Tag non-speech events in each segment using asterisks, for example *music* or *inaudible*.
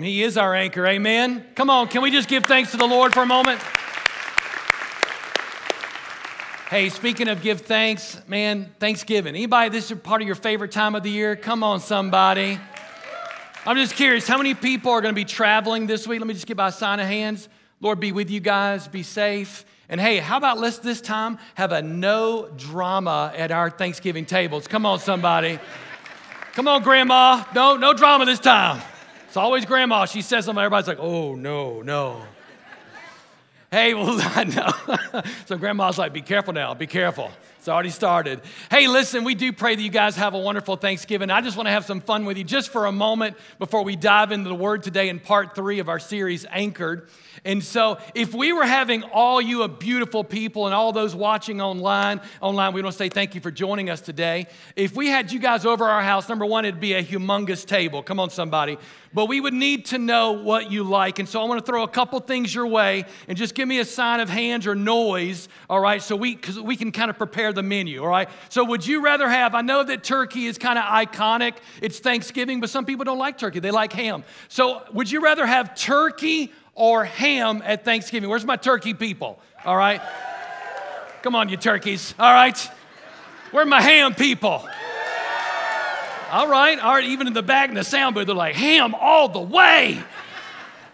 Awesome. He is our anchor. Amen. Come on, can we just give thanks to the Lord for a moment? Hey, speaking of give thanks, man, Thanksgiving. Anybody, this is part of your favorite time of the year? Come on, somebody. I'm just curious, how many people are going to be traveling this week? Let me just give a sign of hands. Lord, be with you guys, be safe. And hey, how about let's this time have a no drama at our Thanksgiving tables? Come on, somebody. Come on, Grandma. No, no drama this time. It's always Grandma. She says something, everybody's like, oh, no, no. Hey, *laughs* well, I know. *laughs* so grandma's like, be careful now, be careful. It's already started. Hey, listen, we do pray that you guys have a wonderful Thanksgiving. I just want to have some fun with you just for a moment before we dive into the word today in part three of our series, Anchored. And so, if we were having all you beautiful people and all those watching online, online, we want to say thank you for joining us today. If we had you guys over our house, number one, it'd be a humongous table. Come on, somebody. But we would need to know what you like. And so I want to throw a couple things your way and just give me a sign of hands or noise, all right, so we, cause we can kind of prepare the menu, all right? So would you rather have, I know that turkey is kind of iconic, it's Thanksgiving, but some people don't like turkey, they like ham. So would you rather have turkey or ham at Thanksgiving. Where's my turkey people? All right. Come on, you turkeys. All right. Where my ham people? All right. All right. Even in the back in the sound booth, they're like, ham all the way.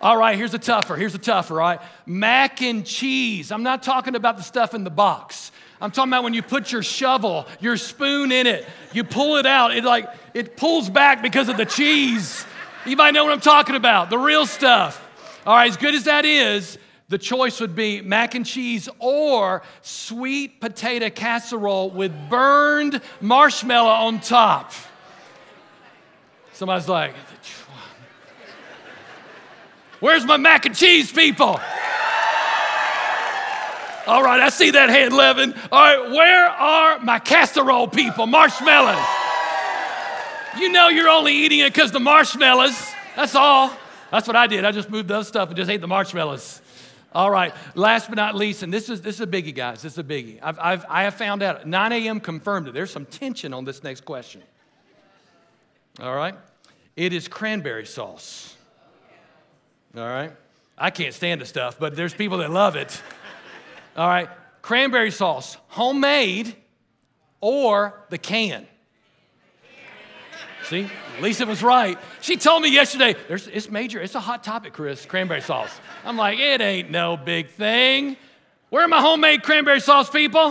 All right, here's a tougher. Here's a tougher, all right? Mac and cheese. I'm not talking about the stuff in the box. I'm talking about when you put your shovel, your spoon in it, you pull it out, it like it pulls back because of the cheese. You might know what I'm talking about, the real stuff. All right, as good as that is, the choice would be mac and cheese or sweet potato casserole with burned marshmallow on top. Somebody's like, Where's my mac and cheese people? All right, I see that hand, Levin. All right, where are my casserole people? Marshmallows. You know you're only eating it because the marshmallows. That's all. That's what I did. I just moved those stuff and just ate the marshmallows. All right. Last but not least, and this is this is a biggie, guys. This is a biggie. I've, I've I have found out 9 a.m. confirmed it. There's some tension on this next question. All right. It is cranberry sauce. All right. I can't stand the stuff, but there's people that love it. All right. Cranberry sauce, homemade or the can. See, Lisa was right. She told me yesterday, it's major, it's a hot topic, Chris, cranberry sauce. I'm like, it ain't no big thing. Where are my homemade cranberry sauce people?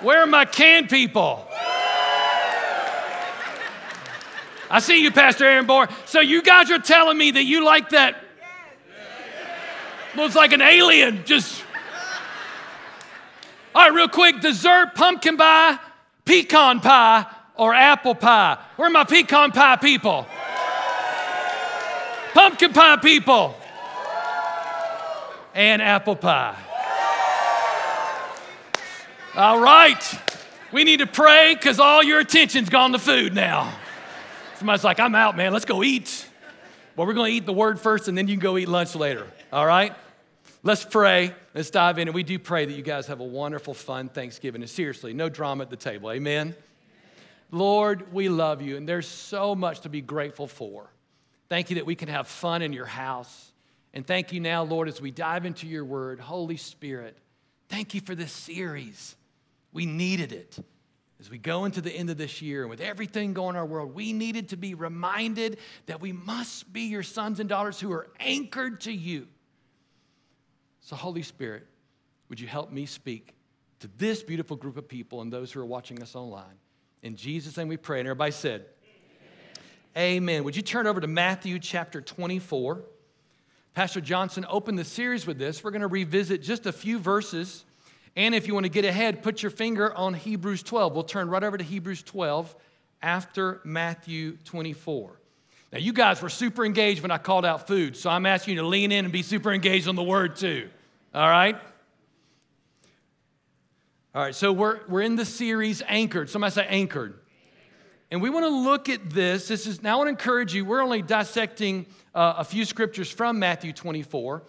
Where are my canned people? I see you, Pastor Aaron Bohr. So you guys are telling me that you like that? Looks like an alien. Just. All right, real quick dessert, pumpkin pie, pecan pie, or apple pie? Where are my pecan pie people? Pumpkin pie people. And apple pie. All right. We need to pray because all your attention's gone to food now. Somebody's like, I'm out, man. Let's go eat. Well, we're going to eat the word first and then you can go eat lunch later. All right? Let's pray. Let's dive in. And we do pray that you guys have a wonderful, fun Thanksgiving. And seriously, no drama at the table. Amen. Lord, we love you, and there's so much to be grateful for. Thank you that we can have fun in your house. And thank you now, Lord, as we dive into your word, Holy Spirit, thank you for this series. We needed it. As we go into the end of this year and with everything going in our world, we needed to be reminded that we must be your sons and daughters who are anchored to you. So, Holy Spirit, would you help me speak to this beautiful group of people and those who are watching us online? In Jesus' name we pray. And everybody said, Amen. Amen. Would you turn over to Matthew chapter 24? Pastor Johnson opened the series with this. We're going to revisit just a few verses. And if you want to get ahead, put your finger on Hebrews 12. We'll turn right over to Hebrews 12 after Matthew 24. Now, you guys were super engaged when I called out food, so I'm asking you to lean in and be super engaged on the word too. All right? All right, so we're, we're in the series Anchored. Somebody say Anchored. And we want to look at this. This is now I want to encourage you. We're only dissecting uh, a few scriptures from Matthew 24.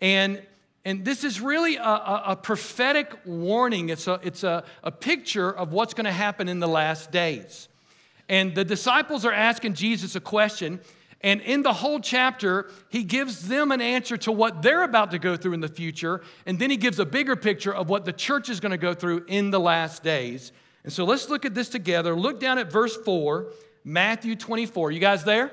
And, and this is really a, a, a prophetic warning. It's, a, it's a, a picture of what's going to happen in the last days. And the disciples are asking Jesus a question. And in the whole chapter, he gives them an answer to what they're about to go through in the future. And then he gives a bigger picture of what the church is going to go through in the last days. And so let's look at this together. Look down at verse 4, Matthew 24. You guys there?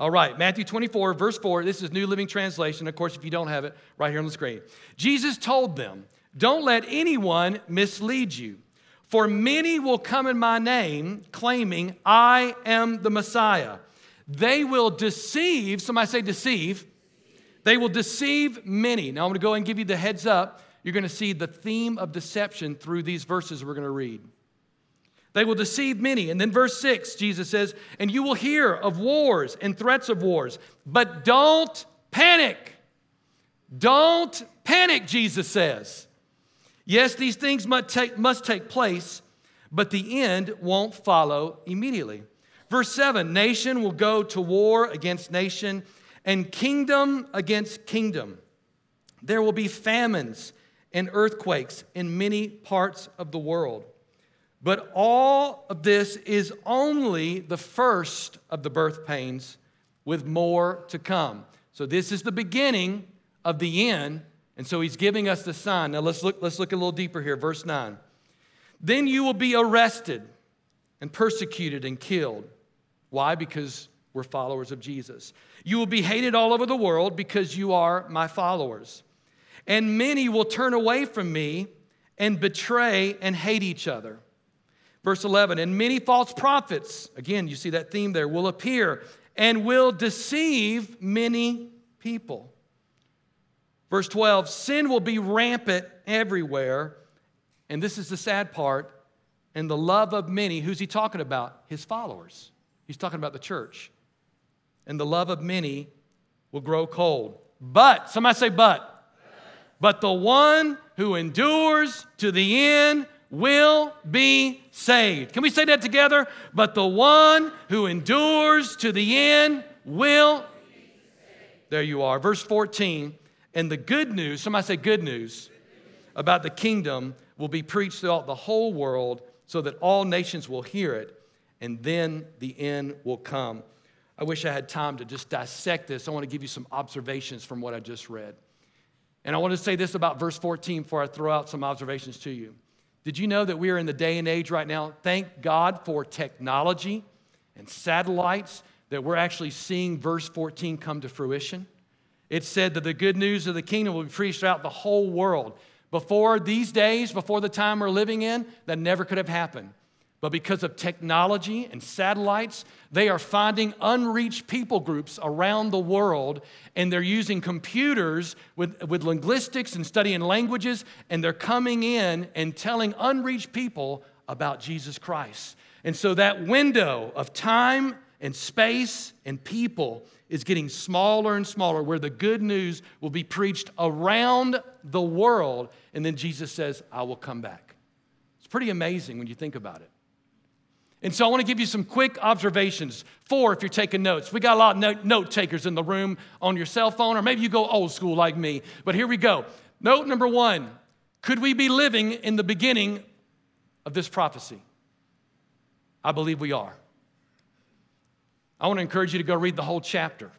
All right, Matthew 24, verse 4. This is New Living Translation. Of course, if you don't have it, right here on the screen. Jesus told them, Don't let anyone mislead you. For many will come in my name, claiming, I am the Messiah. They will deceive, somebody say deceive. They will deceive many. Now I'm going to go and give you the heads up. You're going to see the theme of deception through these verses we're going to read. They will deceive many. And then verse 6, Jesus says, And you will hear of wars and threats of wars, but don't panic. Don't panic, Jesus says. Yes, these things must take, must take place, but the end won't follow immediately. Verse 7 Nation will go to war against nation, and kingdom against kingdom. There will be famines and earthquakes in many parts of the world. But all of this is only the first of the birth pains, with more to come. So, this is the beginning of the end. And so, he's giving us the sign. Now, let's look, let's look a little deeper here. Verse 9. Then you will be arrested and persecuted and killed why? Because we're followers of Jesus. You will be hated all over the world because you are my followers. And many will turn away from me and betray and hate each other. Verse 11, and many false prophets, again, you see that theme there, will appear and will deceive many people. Verse 12, sin will be rampant everywhere. And this is the sad part. And the love of many, who's he talking about? His followers. He's talking about the church. And the love of many will grow cold. But, somebody say, but. But the one who endures to the end will be saved. Can we say that together? But the one who endures to the end will. There you are. Verse 14. And the good news, somebody say good news, about the kingdom will be preached throughout the whole world so that all nations will hear it and then the end will come. I wish I had time to just dissect this. I want to give you some observations from what I just read. And I want to say this about verse 14 before I throw out some observations to you. Did you know that we are in the day and age right now? Thank God for technology and satellites that we're actually seeing verse 14 come to fruition. It said that the good news of the kingdom will be preached throughout the whole world. Before these days, before the time we're living in, that never could have happened. But because of technology and satellites, they are finding unreached people groups around the world, and they're using computers with, with linguistics and studying languages, and they're coming in and telling unreached people about Jesus Christ. And so that window of time and space and people is getting smaller and smaller, where the good news will be preached around the world. And then Jesus says, I will come back. It's pretty amazing when you think about it. And so I want to give you some quick observations. Four, if you're taking notes. We got a lot of note takers in the room on your cell phone, or maybe you go old school like me. But here we go. Note number one Could we be living in the beginning of this prophecy? I believe we are. I want to encourage you to go read the whole chapter.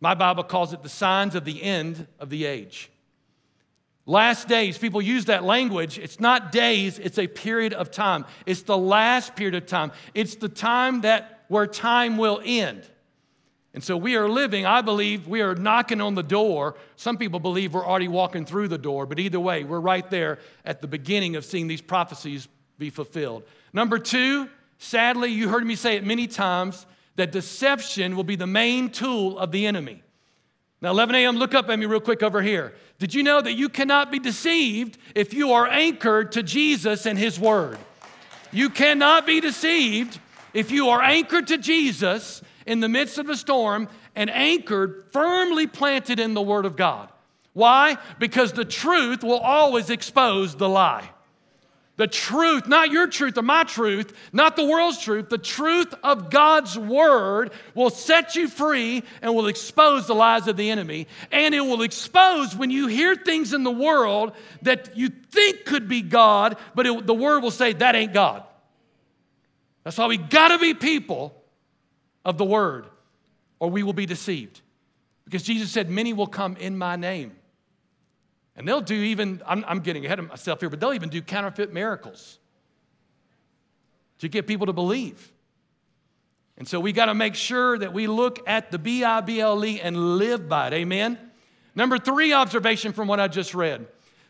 My Bible calls it the signs of the end of the age. Last days, people use that language. It's not days, it's a period of time. It's the last period of time. It's the time that where time will end. And so we are living, I believe, we are knocking on the door. Some people believe we're already walking through the door, but either way, we're right there at the beginning of seeing these prophecies be fulfilled. Number two, sadly, you heard me say it many times that deception will be the main tool of the enemy. Now, 11 a.m., look up at me real quick over here. Did you know that you cannot be deceived if you are anchored to Jesus and His Word? You cannot be deceived if you are anchored to Jesus in the midst of a storm and anchored, firmly planted in the Word of God. Why? Because the truth will always expose the lie. The truth, not your truth or my truth, not the world's truth, the truth of God's word will set you free and will expose the lies of the enemy. And it will expose when you hear things in the world that you think could be God, but it, the word will say that ain't God. That's why we gotta be people of the word. or we will be deceived. Because Jesus said, Many will come in my name. And they'll do even, I'm, I'm getting ahead of myself here, but they'll even do counterfeit miracles to get people to believe. And so we got to make sure that we look at the B I B L E and live by it. Amen? Number three observation from what I just read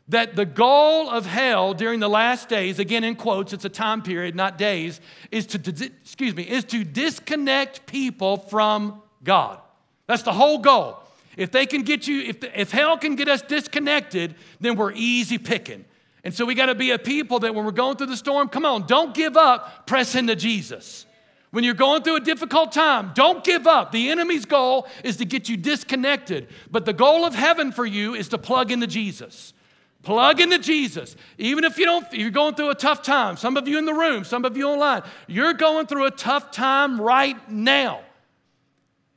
that the goal of hell during the last days, again in quotes, it's a time period, not days, is to, excuse me, is to disconnect people from God. That's the whole goal. If they can get you, if, the, if hell can get us disconnected, then we're easy picking. And so we got to be a people that when we're going through the storm, come on, don't give up, press into Jesus. When you're going through a difficult time, don't give up. The enemy's goal is to get you disconnected, but the goal of heaven for you is to plug into Jesus. Plug into Jesus. Even if you don't, you're going through a tough time. Some of you in the room, some of you online, you're going through a tough time right now.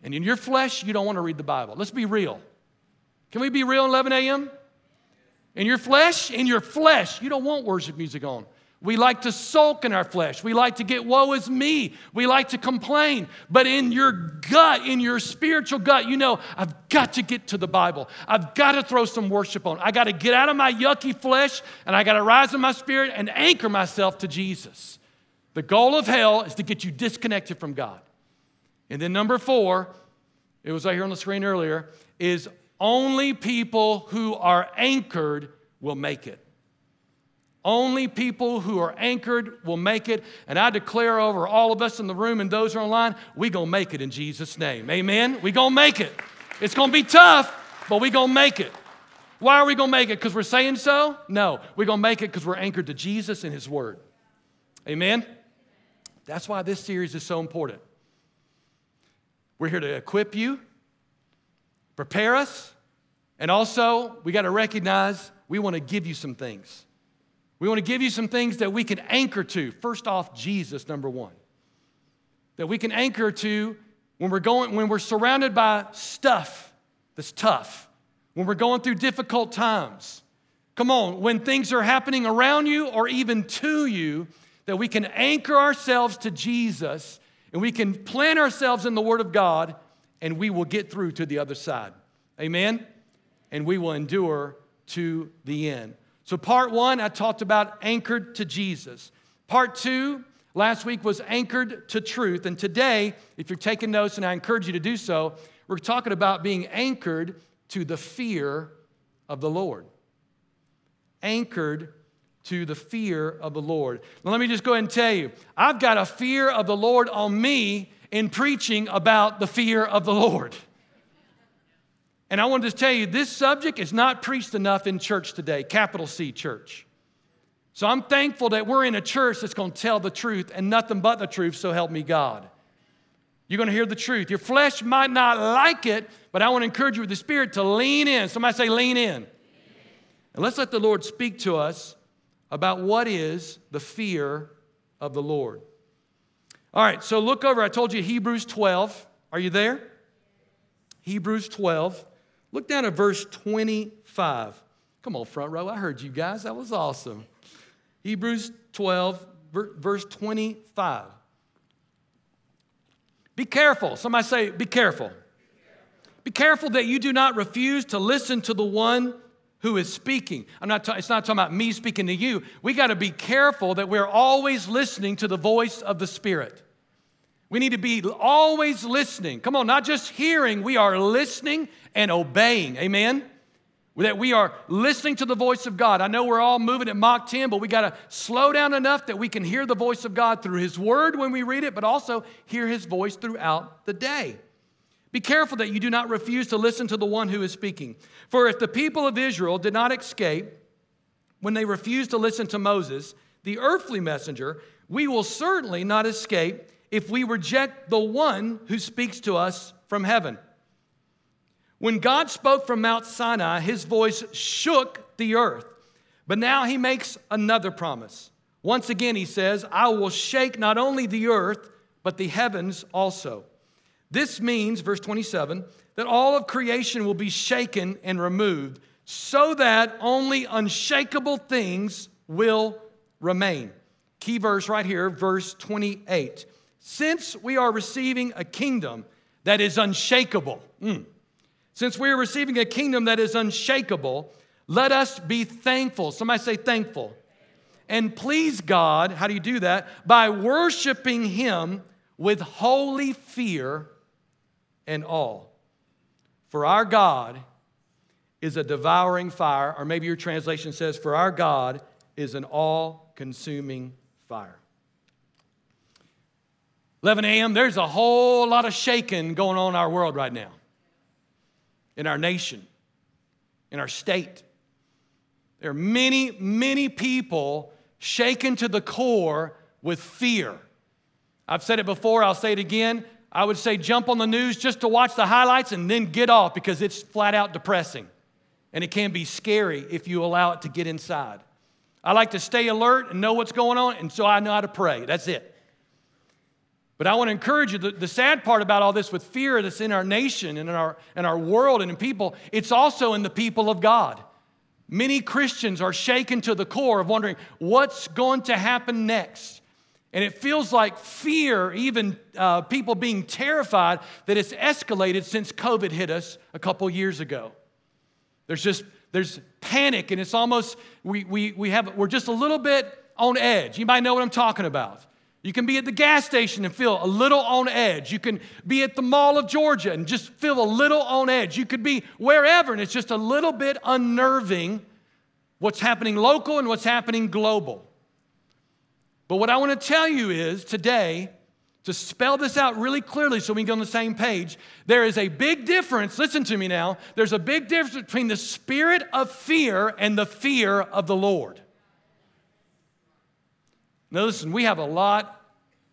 And in your flesh, you don't want to read the Bible. Let's be real. Can we be real at 11 a.m.? In your flesh, in your flesh, you don't want worship music on. We like to sulk in our flesh. We like to get woe is me. We like to complain. But in your gut, in your spiritual gut, you know, I've got to get to the Bible. I've got to throw some worship on. I got to get out of my yucky flesh and I got to rise in my spirit and anchor myself to Jesus. The goal of hell is to get you disconnected from God. And then number four, it was right here on the screen earlier, is only people who are anchored will make it. Only people who are anchored will make it. And I declare over all of us in the room and those who are online, we to make it in Jesus' name. Amen? we to make it. It's to be tough, but we to make it. Why are we to make it? Because we're saying so? No. We're to make it because we're anchored to Jesus and His Word. Amen? That's why this series is so important. We're here to equip you, prepare us, and also we got to recognize we want to give you some things. We want to give you some things that we can anchor to. First off, Jesus, number one. That we can anchor to when we're going, when we're surrounded by stuff that's tough, when we're going through difficult times. Come on, when things are happening around you or even to you, that we can anchor ourselves to Jesus and we can plant ourselves in the Word of God and we will get through to the other side. Amen? And we will endure to the end. So, part one, I talked about anchored to Jesus. Part two, last week was anchored to truth. And today, if you're taking notes, and I encourage you to do so, we're talking about being anchored to the fear of the Lord. Anchored to the fear of the Lord. Now, let me just go ahead and tell you I've got a fear of the Lord on me in preaching about the fear of the Lord. And I want to tell you, this subject is not preached enough in church today, capital C church. So I'm thankful that we're in a church that's going to tell the truth and nothing but the truth, so help me God. You're going to hear the truth. Your flesh might not like it, but I want to encourage you with the Spirit to lean in. Somebody say, lean in. And let's let the Lord speak to us about what is the fear of the Lord. All right, so look over. I told you Hebrews 12. Are you there? Hebrews 12. Look down at verse 25. Come on, front row. I heard you guys. That was awesome. Hebrews 12, verse 25. Be careful. Somebody say, be careful. Be careful that you do not refuse to listen to the one who is speaking. I'm not ta- it's not talking about me speaking to you. We got to be careful that we're always listening to the voice of the Spirit. We need to be always listening. Come on, not just hearing, we are listening and obeying. Amen? That we are listening to the voice of God. I know we're all moving at Mach 10, but we got to slow down enough that we can hear the voice of God through His Word when we read it, but also hear His voice throughout the day. Be careful that you do not refuse to listen to the one who is speaking. For if the people of Israel did not escape when they refused to listen to Moses, the earthly messenger, we will certainly not escape if we reject the one who speaks to us from heaven. When God spoke from Mount Sinai, his voice shook the earth. But now he makes another promise. Once again, he says, I will shake not only the earth, but the heavens also. This means, verse 27, that all of creation will be shaken and removed so that only unshakable things will remain. Key verse right here, verse 28. Since we are receiving a kingdom that is unshakable. Mm. Since we are receiving a kingdom that is unshakable, let us be thankful. Somebody say thankful. And please God, how do you do that? By worshiping Him with holy fear and all. For our God is a devouring fire, or maybe your translation says, For our God is an all consuming fire. 11 a.m., there's a whole lot of shaking going on in our world right now, in our nation, in our state. There are many, many people shaken to the core with fear. I've said it before, I'll say it again. I would say jump on the news just to watch the highlights and then get off because it's flat out depressing. And it can be scary if you allow it to get inside. I like to stay alert and know what's going on, and so I know how to pray. That's it. But I want to encourage you the, the sad part about all this with fear that's in our nation and in our, in our world and in people, it's also in the people of God. Many Christians are shaken to the core of wondering what's going to happen next. And it feels like fear, even uh, people being terrified, that it's escalated since COVID hit us a couple years ago. There's just there's panic, and it's almost we, we, we have we're just a little bit on edge. You might know what I'm talking about. You can be at the gas station and feel a little on edge. You can be at the Mall of Georgia and just feel a little on edge. You could be wherever, and it's just a little bit unnerving what's happening local and what's happening global. But what I want to tell you is today, to spell this out really clearly so we can get on the same page, there is a big difference. Listen to me now. There's a big difference between the spirit of fear and the fear of the Lord. Now, listen, we have a lot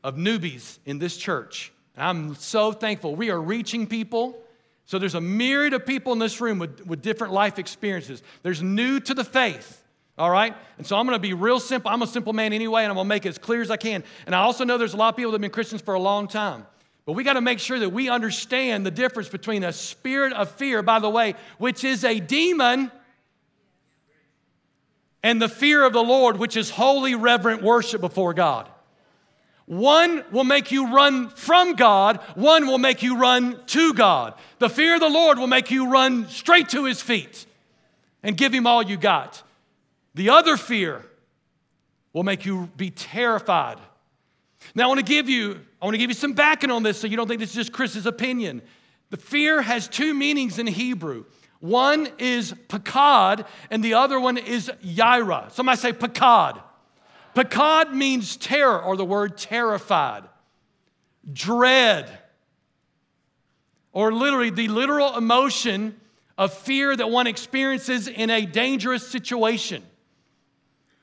of newbies in this church. I'm so thankful. We are reaching people. So there's a myriad of people in this room with, with different life experiences. There's new to the faith. All right? And so I'm going to be real simple. I'm a simple man anyway, and I'm going to make it as clear as I can. And I also know there's a lot of people that have been Christians for a long time. But we got to make sure that we understand the difference between a spirit of fear, by the way, which is a demon, and the fear of the Lord, which is holy, reverent worship before God. One will make you run from God, one will make you run to God. The fear of the Lord will make you run straight to his feet and give him all you got. The other fear will make you be terrified. Now, I want to give you, I want to give you some backing on this so you don't think this is just Chris's opinion. The fear has two meanings in Hebrew. One is pakad, and the other one is yaira. Somebody say pakad. Pakad means terror, or the word terrified, dread, or literally the literal emotion of fear that one experiences in a dangerous situation.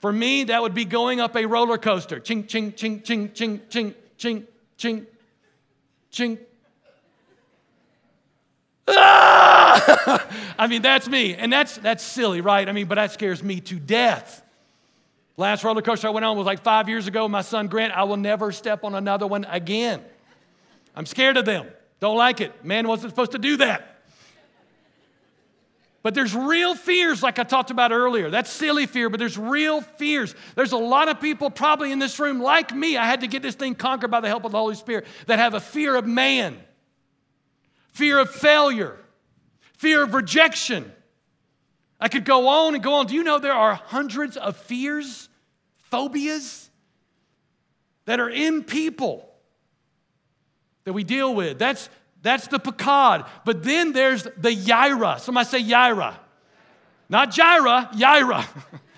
For me, that would be going up a roller coaster. Ching, ching, ching, ching, ching, ching, ching, ching, ching. Ah! *laughs* I mean, that's me. And that's, that's silly, right? I mean, but that scares me to death. Last roller coaster I went on was like five years ago. My son Grant, I will never step on another one again. I'm scared of them. Don't like it. Man wasn't supposed to do that. But there's real fears, like I talked about earlier. That's silly fear, but there's real fears. There's a lot of people probably in this room, like me, I had to get this thing conquered by the help of the Holy Spirit, that have a fear of man, fear of failure, fear of rejection. I could go on and go on. Do you know there are hundreds of fears, phobias that are in people that we deal with? That's that's the pakad. But then there's the yaira. Somebody say yaira. Not gyra, yaira.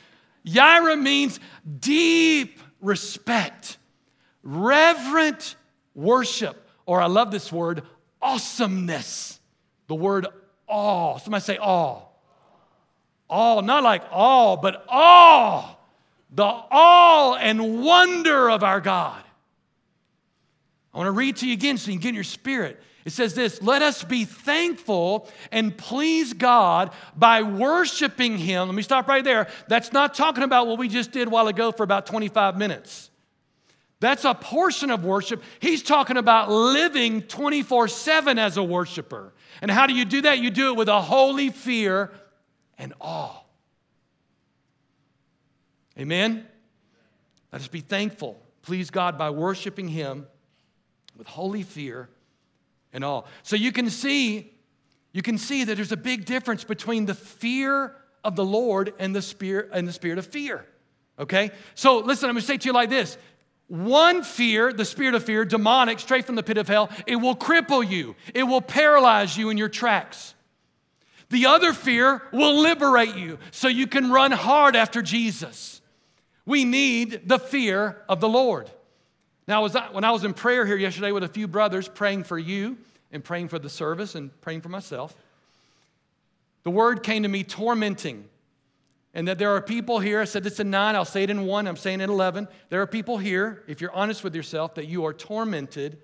*laughs* yaira means deep respect, reverent worship, or I love this word, awesomeness. The word awe. Somebody say awe. Awe, not like awe, but awe. The awe and wonder of our God. I want to read to you again so you can get in your spirit. It says this let us be thankful and please God by worshiping Him. Let me stop right there. That's not talking about what we just did a while ago for about 25 minutes. That's a portion of worship. He's talking about living 24 7 as a worshiper. And how do you do that? You do it with a holy fear and awe. Amen? Let us be thankful. Please God by worshiping Him with holy fear and all. So you can see, you can see that there's a big difference between the fear of the Lord and the spirit and the spirit of fear. Okay? So listen, I'm gonna say to you like this. One fear, the spirit of fear, demonic, straight from the pit of hell, it will cripple you. It will paralyze you in your tracks. The other fear will liberate you so you can run hard after Jesus. We need the fear of the Lord. Now, was when I was in prayer here yesterday with a few brothers praying for you and praying for the service and praying for myself, the word came to me tormenting. And that there are people here, I said this in nine, I'll say it in one, I'm saying it in 11. There are people here, if you're honest with yourself, that you are tormented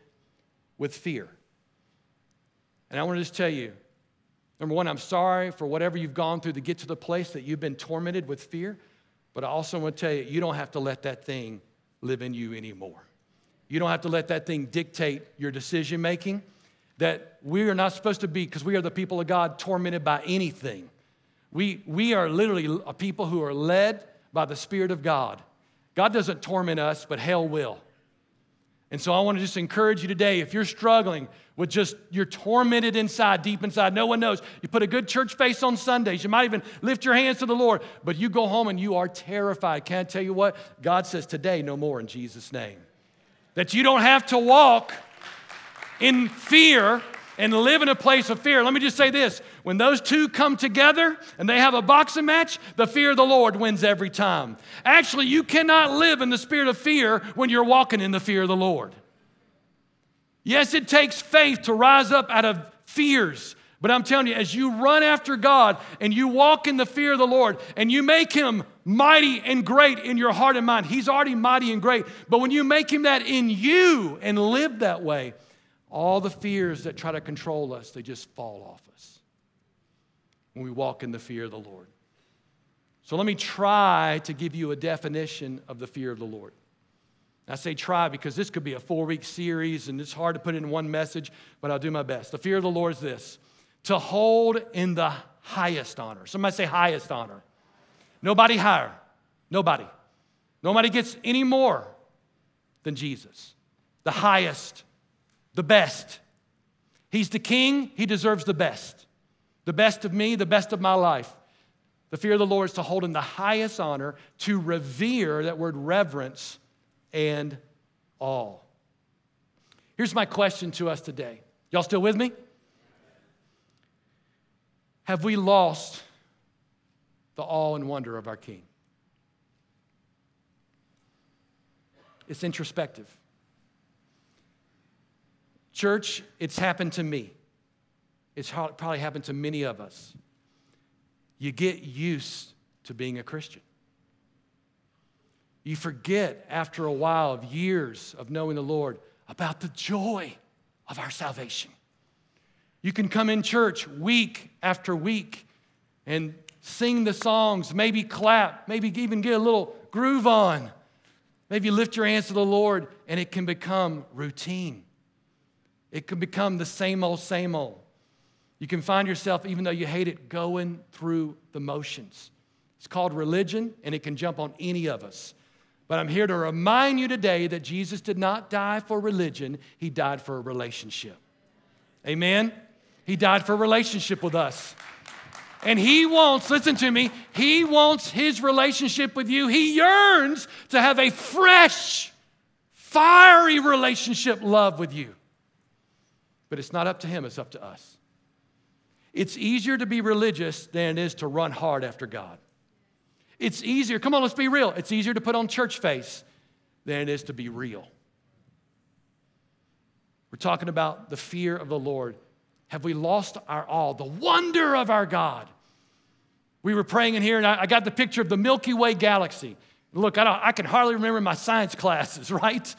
with fear. And I want to just tell you number one, I'm sorry for whatever you've gone through to get to the place that you've been tormented with fear. But I also want to tell you, you don't have to let that thing live in you anymore. You don't have to let that thing dictate your decision making. That we are not supposed to be, because we are the people of God, tormented by anything. We, we are literally a people who are led by the Spirit of God. God doesn't torment us, but hell will. And so I want to just encourage you today if you're struggling with just, you're tormented inside, deep inside, no one knows. You put a good church face on Sundays. You might even lift your hands to the Lord, but you go home and you are terrified. Can I tell you what? God says today, no more in Jesus' name that you don't have to walk in fear and live in a place of fear. Let me just say this when those two come together and they have a boxing match, the fear of the Lord wins every time. Actually, you cannot live in the spirit of fear when you're walking in the fear of the Lord. Yes, it takes faith to rise up out of fears. But I'm telling you, as you run after God and you walk in the fear of the Lord and you make Him mighty and great in your heart and mind, He's already mighty and great. But when you make Him that in you and live that way, all the fears that try to control us, they just fall off us when we walk in the fear of the Lord. So let me try to give you a definition of the fear of the Lord. I say try because this could be a four week series and it's hard to put in one message, but I'll do my best. The fear of the Lord is this to hold in the highest honor. Somebody say highest honor. Nobody higher. Nobody. Nobody gets any more than Jesus. The highest, the best. He's the king, he deserves the best. The best of me, the best of my life. The fear of the Lord is to hold in the highest honor, to revere, that word reverence, and all. Here's my question to us today. Y'all still with me? Have we lost the awe and wonder of our King? It's introspective. Church, it's happened to me. It's probably happened to many of us. You get used to being a Christian. You forget after a while of years of knowing the Lord about the joy of our salvation. You can come in church week after week and sing the songs, maybe clap, maybe even get a little groove on. Maybe lift your hands to the Lord and it can become routine. It can become the same old, same old. You can find yourself, even though you hate it, going through the motions. It's called religion and it can jump on any of us. But I'm here to remind you today that Jesus did not die for religion, He died for a relationship. Amen? He died for a relationship with us. And He wants, listen to me, He wants His relationship with you. He yearns to have a fresh, fiery relationship love with you. But it's not up to Him, it's up to us. It's easier to be religious than it is to run hard after God. It's easier, come on, let's be real. It's easier to put on church face than it is to be real. We're talking about the fear of the Lord have we lost our all, the wonder of our God? We were praying in here, and I, got the picture of the Milky Way galaxy. Look, I, I can hardly remember my science classes, *laughs* right?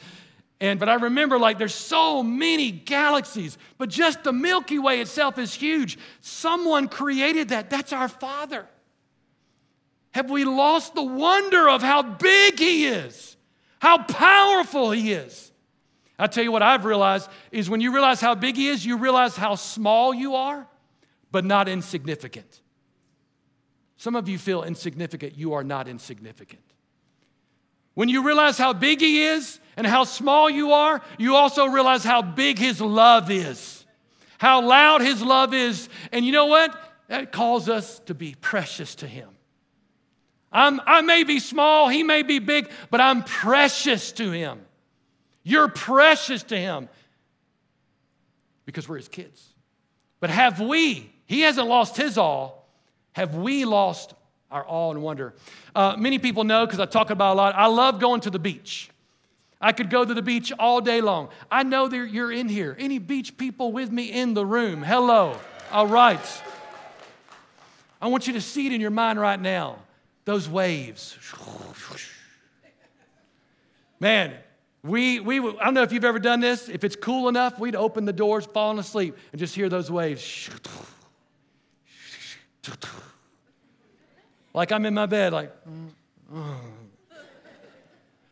And, but I remember like there's so many galaxies, but just the Milky Way itself is huge. Someone created that. That's our Father. Have we lost the wonder of how big He is, how powerful He is? I tell you what I've realized is when you realize how big He is, you realize how small you are, but not insignificant. Some of you feel insignificant. You are not insignificant. When you realize how big He is and how small you are, you also realize how big His love is. how loud His love is. And you know what? That calls us to be precious to Him. I'm, I may be small, He may be big, but I'm precious to Him. You're precious to Him because we're His kids. But have we, He hasn't lost His all, have we lost our awe and wonder? Uh, many people know because I talk about a lot, I love going to the beach. I could go to the beach all day long. I know that you're in here. Any beach people with me in the room? Hello. All right. I want you to see it in your mind right now. Those waves. Man, we, we, I don't know if you've ever done this. If it's cool enough, we'd open the doors, falling asleep, and just hear those waves. Like I'm in my bed, like,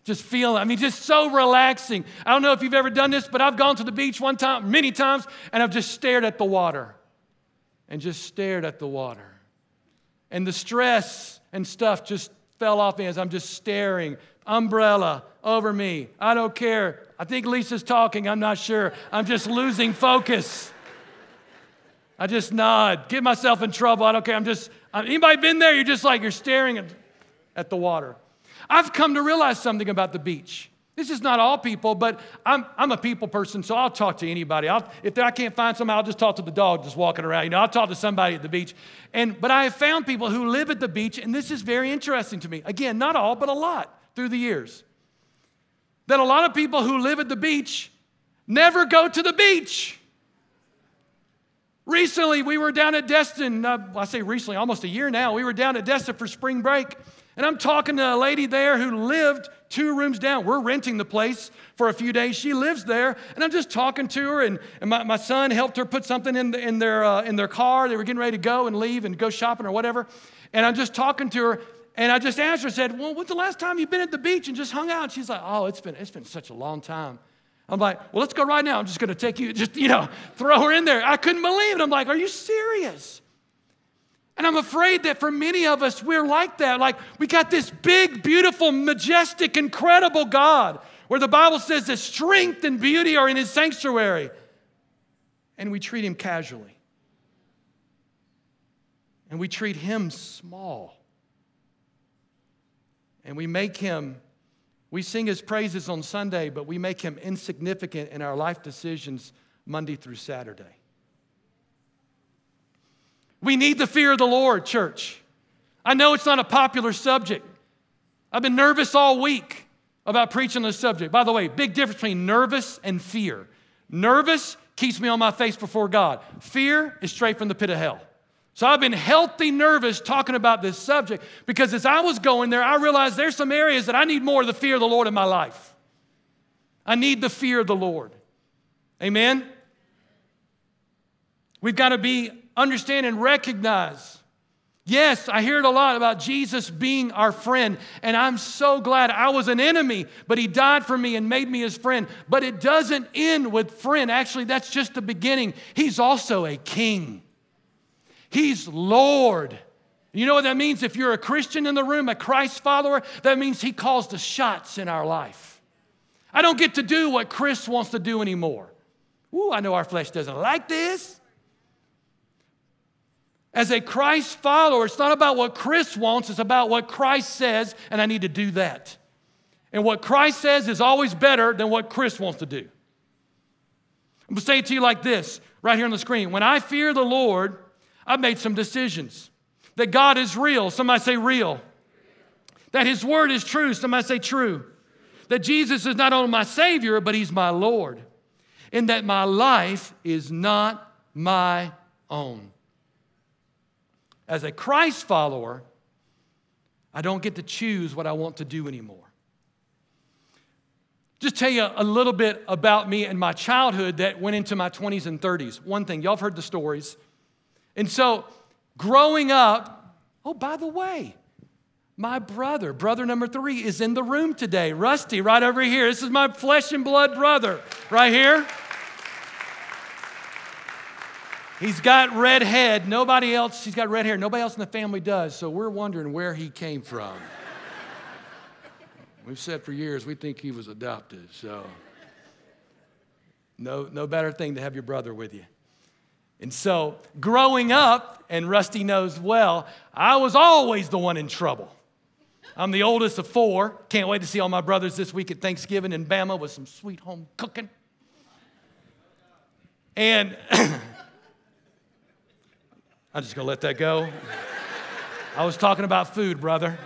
just feeling, I mean, just so relaxing. I don't know if you've ever done this, but I've gone to the beach one time, many times, and I've just stared at the water and just stared at the water. And the stress and stuff just fell off me as I'm just staring. Umbrella over me. I don't care. I think Lisa's talking. I'm not sure. I'm just losing focus. I just nod, get myself in trouble. I don't care. I'm just, anybody been there? You're just like, you're staring at, at the water. I've come to realize something about the beach. This is not all people, but I'm, I'm a people person, so I'll talk to anybody. I'll, if I can't find somebody, I'll just talk to the dog just walking around. You know, I'll talk to somebody at the beach. And, but I have found people who live at the beach, and this is very interesting to me. Again, not all, but a lot through the years. That a lot of people who live at the beach never go to the beach. Recently, we were down at Destin. Uh, I say recently, almost a year now. We were down at Destin for spring break. And I'm talking to a lady there who lived two rooms down. We're renting the place for a few days. She lives there. And I'm just talking to her. And, and my, my son helped her put something in, the, in, their, uh, in their car. They were getting ready to go and leave and go shopping or whatever. And I'm just talking to her. And I just asked her, said, Well, when's the last time you've been at the beach and just hung out? And she's like, Oh, it's been, it's been such a long time. I'm like, Well, let's go right now. I'm just going to take you, just, you know, *laughs* throw her in there. I couldn't believe it. I'm like, Are you serious? And I'm afraid that for many of us, we're like that. Like, we got this big, beautiful, majestic, incredible God where the Bible says that strength and beauty are in his sanctuary. And we treat him casually. And we treat him small. And we make him, we sing his praises on Sunday, but we make him insignificant in our life decisions Monday through Saturday. We need the fear of the Lord, church. I know it's not a popular subject. I've been nervous all week about preaching this subject. By the way, big difference between nervous and fear. Nervous keeps me on my face before God, fear is straight from the pit of hell. So I've been healthy nervous talking about this subject because as I was going there, I realized there's some areas that I need more of the fear of the Lord in my life. I need the fear of the Lord. Amen? We've got to be understand and recognize. Yes, I hear it a lot about Jesus being our friend, and I'm so glad I was an enemy, but he died for me and made me his friend. But it doesn't end with friend. Actually, that's just the beginning. He's also a king, he's Lord. You know what that means? If you're a Christian in the room, a Christ follower, that means he calls the shots in our life. I don't get to do what Chris wants to do anymore. Ooh, I know our flesh doesn't like this. As a Christ follower, it's not about what Chris wants, it's about what Christ says, and I need to do that. And what Christ says is always better than what Chris wants to do. I'm gonna say it to you like this, right here on the screen. When I fear the Lord, I've made some decisions. That God is real, somebody say real. That His word is true, somebody say true. That Jesus is not only my Savior, but He's my Lord. And that my life is not my own as a Christ follower, I don't get to choose what I want to do anymore. Just tell you a little bit about me and my childhood that went into my 20s and 30s. One thing, y'all have heard the stories. And so, growing up, oh, by the way, my brother, brother number three, is in the room today. Rusty, right over here. This is my flesh and blood brother, right here. He's got red head. Nobody else, he's got red hair. Nobody else in the family does. So we're wondering where he came from. *laughs* We've said for years we think he was adopted. So no, no better thing to have your brother with you. And so, growing up, and Rusty knows well, I was always the one in trouble. I'm the oldest of four. Can't wait to see all my brothers this week at Thanksgiving in Bama with some sweet home cooking. And *coughs* I'm just gonna let that go. I was talking about food, brother.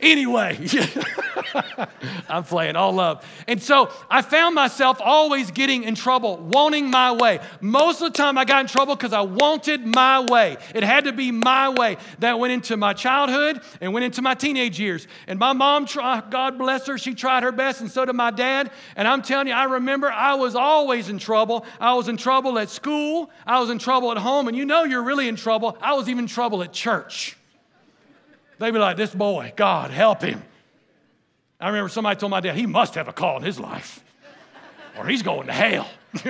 Anyway, *laughs* I'm playing all love. And so I found myself always getting in trouble, wanting my way. Most of the time I got in trouble because I wanted my way. It had to be my way. That went into my childhood and went into my teenage years. And my mom, tried, uh, God bless her, she tried her best, and so did my dad. And I'm telling you, I remember I was always in trouble. I was in trouble at school, I was in trouble at home, and you know you're really in trouble. I was even trouble at church. They'd be like, This boy, God, help him. I remember somebody told my dad, He must have a call in his life, or he's going to hell. *laughs*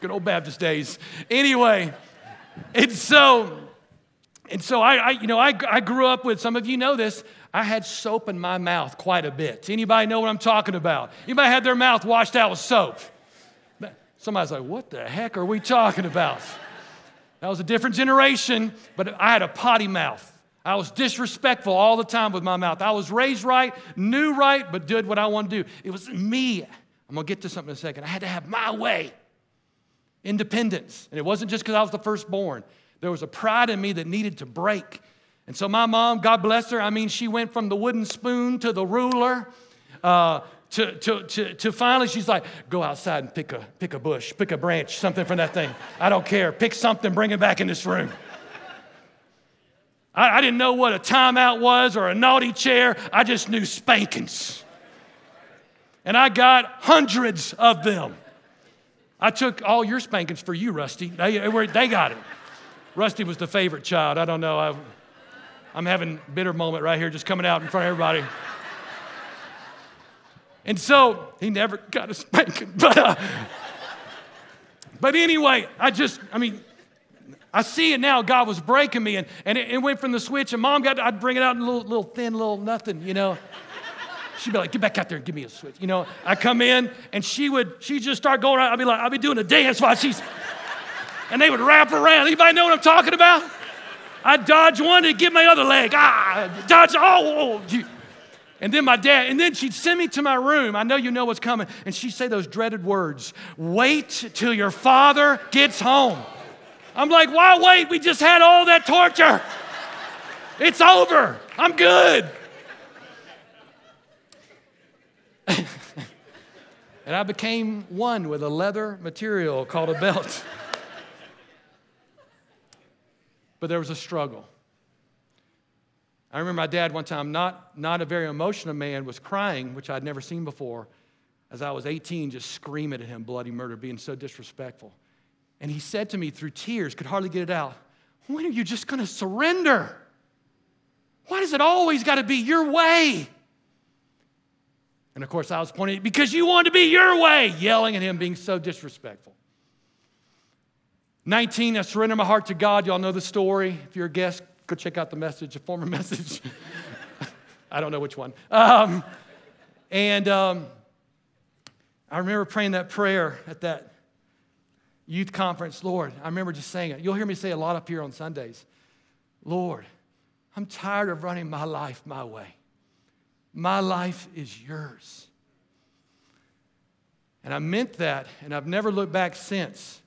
Good old Baptist days. Anyway, and so, and so I, I you know, I, I grew up with, some of you know this, I had soap in my mouth quite a bit. Anybody know what I'm talking about? Anybody had their mouth washed out with soap? Somebody's like, what the heck are we talking about? That was a different generation, but I had a potty mouth. I was disrespectful all the time with my mouth. I was raised right, knew right, but did what I wanted to do. It was me. I'm going to get to something in a second. I had to have my way. Independence. And it wasn't just because I was the firstborn. There was a pride in me that needed to break. And so my mom, God bless her, I mean, she went from the wooden spoon to the ruler. Uh, to, to, to, to finally she's like, go outside and pick a, pick a bush, pick a branch, something from that thing. I don't care. Pick something, bring it back in this room. I, I didn't know what a timeout was or a naughty chair. I just knew spankings. And I got hundreds of them. I took all your spankings for you, Rusty. They, they got it. Rusty was the favorite child. I don't know. I, I'm having bitter moment right here, just coming out in front of everybody. And so he never got a spanking. *laughs* But, uh, but anyway, I just, I mean, I see it now. God was breaking me, and, and it, it went from the switch, and mom got, I'd bring it out in a little, little thin, little nothing, you know. She'd be like, get back out there and give me a switch. You know, I come in, and she would, she'd just start going around. I'd be like, I'd be doing a dance while she's, and they would wrap around. Anybody know what I'm talking about? I'd dodge one and get my other leg. Ah, dodge, oh, oh. And then my dad, and then she'd send me to my room. I know you know what's coming. And she'd say those dreaded words wait till your father gets home. I'm like, why wait? We just had all that torture. It's over. I'm good. *laughs* and I became one with a leather material called a belt. *laughs* but there was a struggle. I remember my dad one time, not, not a very emotional man, was crying, which I'd never seen before, as I was 18, just screaming at him, bloody murder, being so disrespectful. And he said to me through tears, could hardly get it out, When are you just gonna surrender? Why does it always gotta be your way? And of course, I was pointing, because you want to be your way, yelling at him, being so disrespectful. 19, I surrender my heart to God. Y'all know the story. If you're a guest, Go check out the message, a former *laughs* message. *laughs* I don't know which one. Um, and um, I remember praying that prayer at that youth conference. Lord, I remember just saying it. You'll hear me say a lot up here on Sundays. Lord, I'm tired of running my life my way. My life is yours. And I meant that, and I've never looked back since,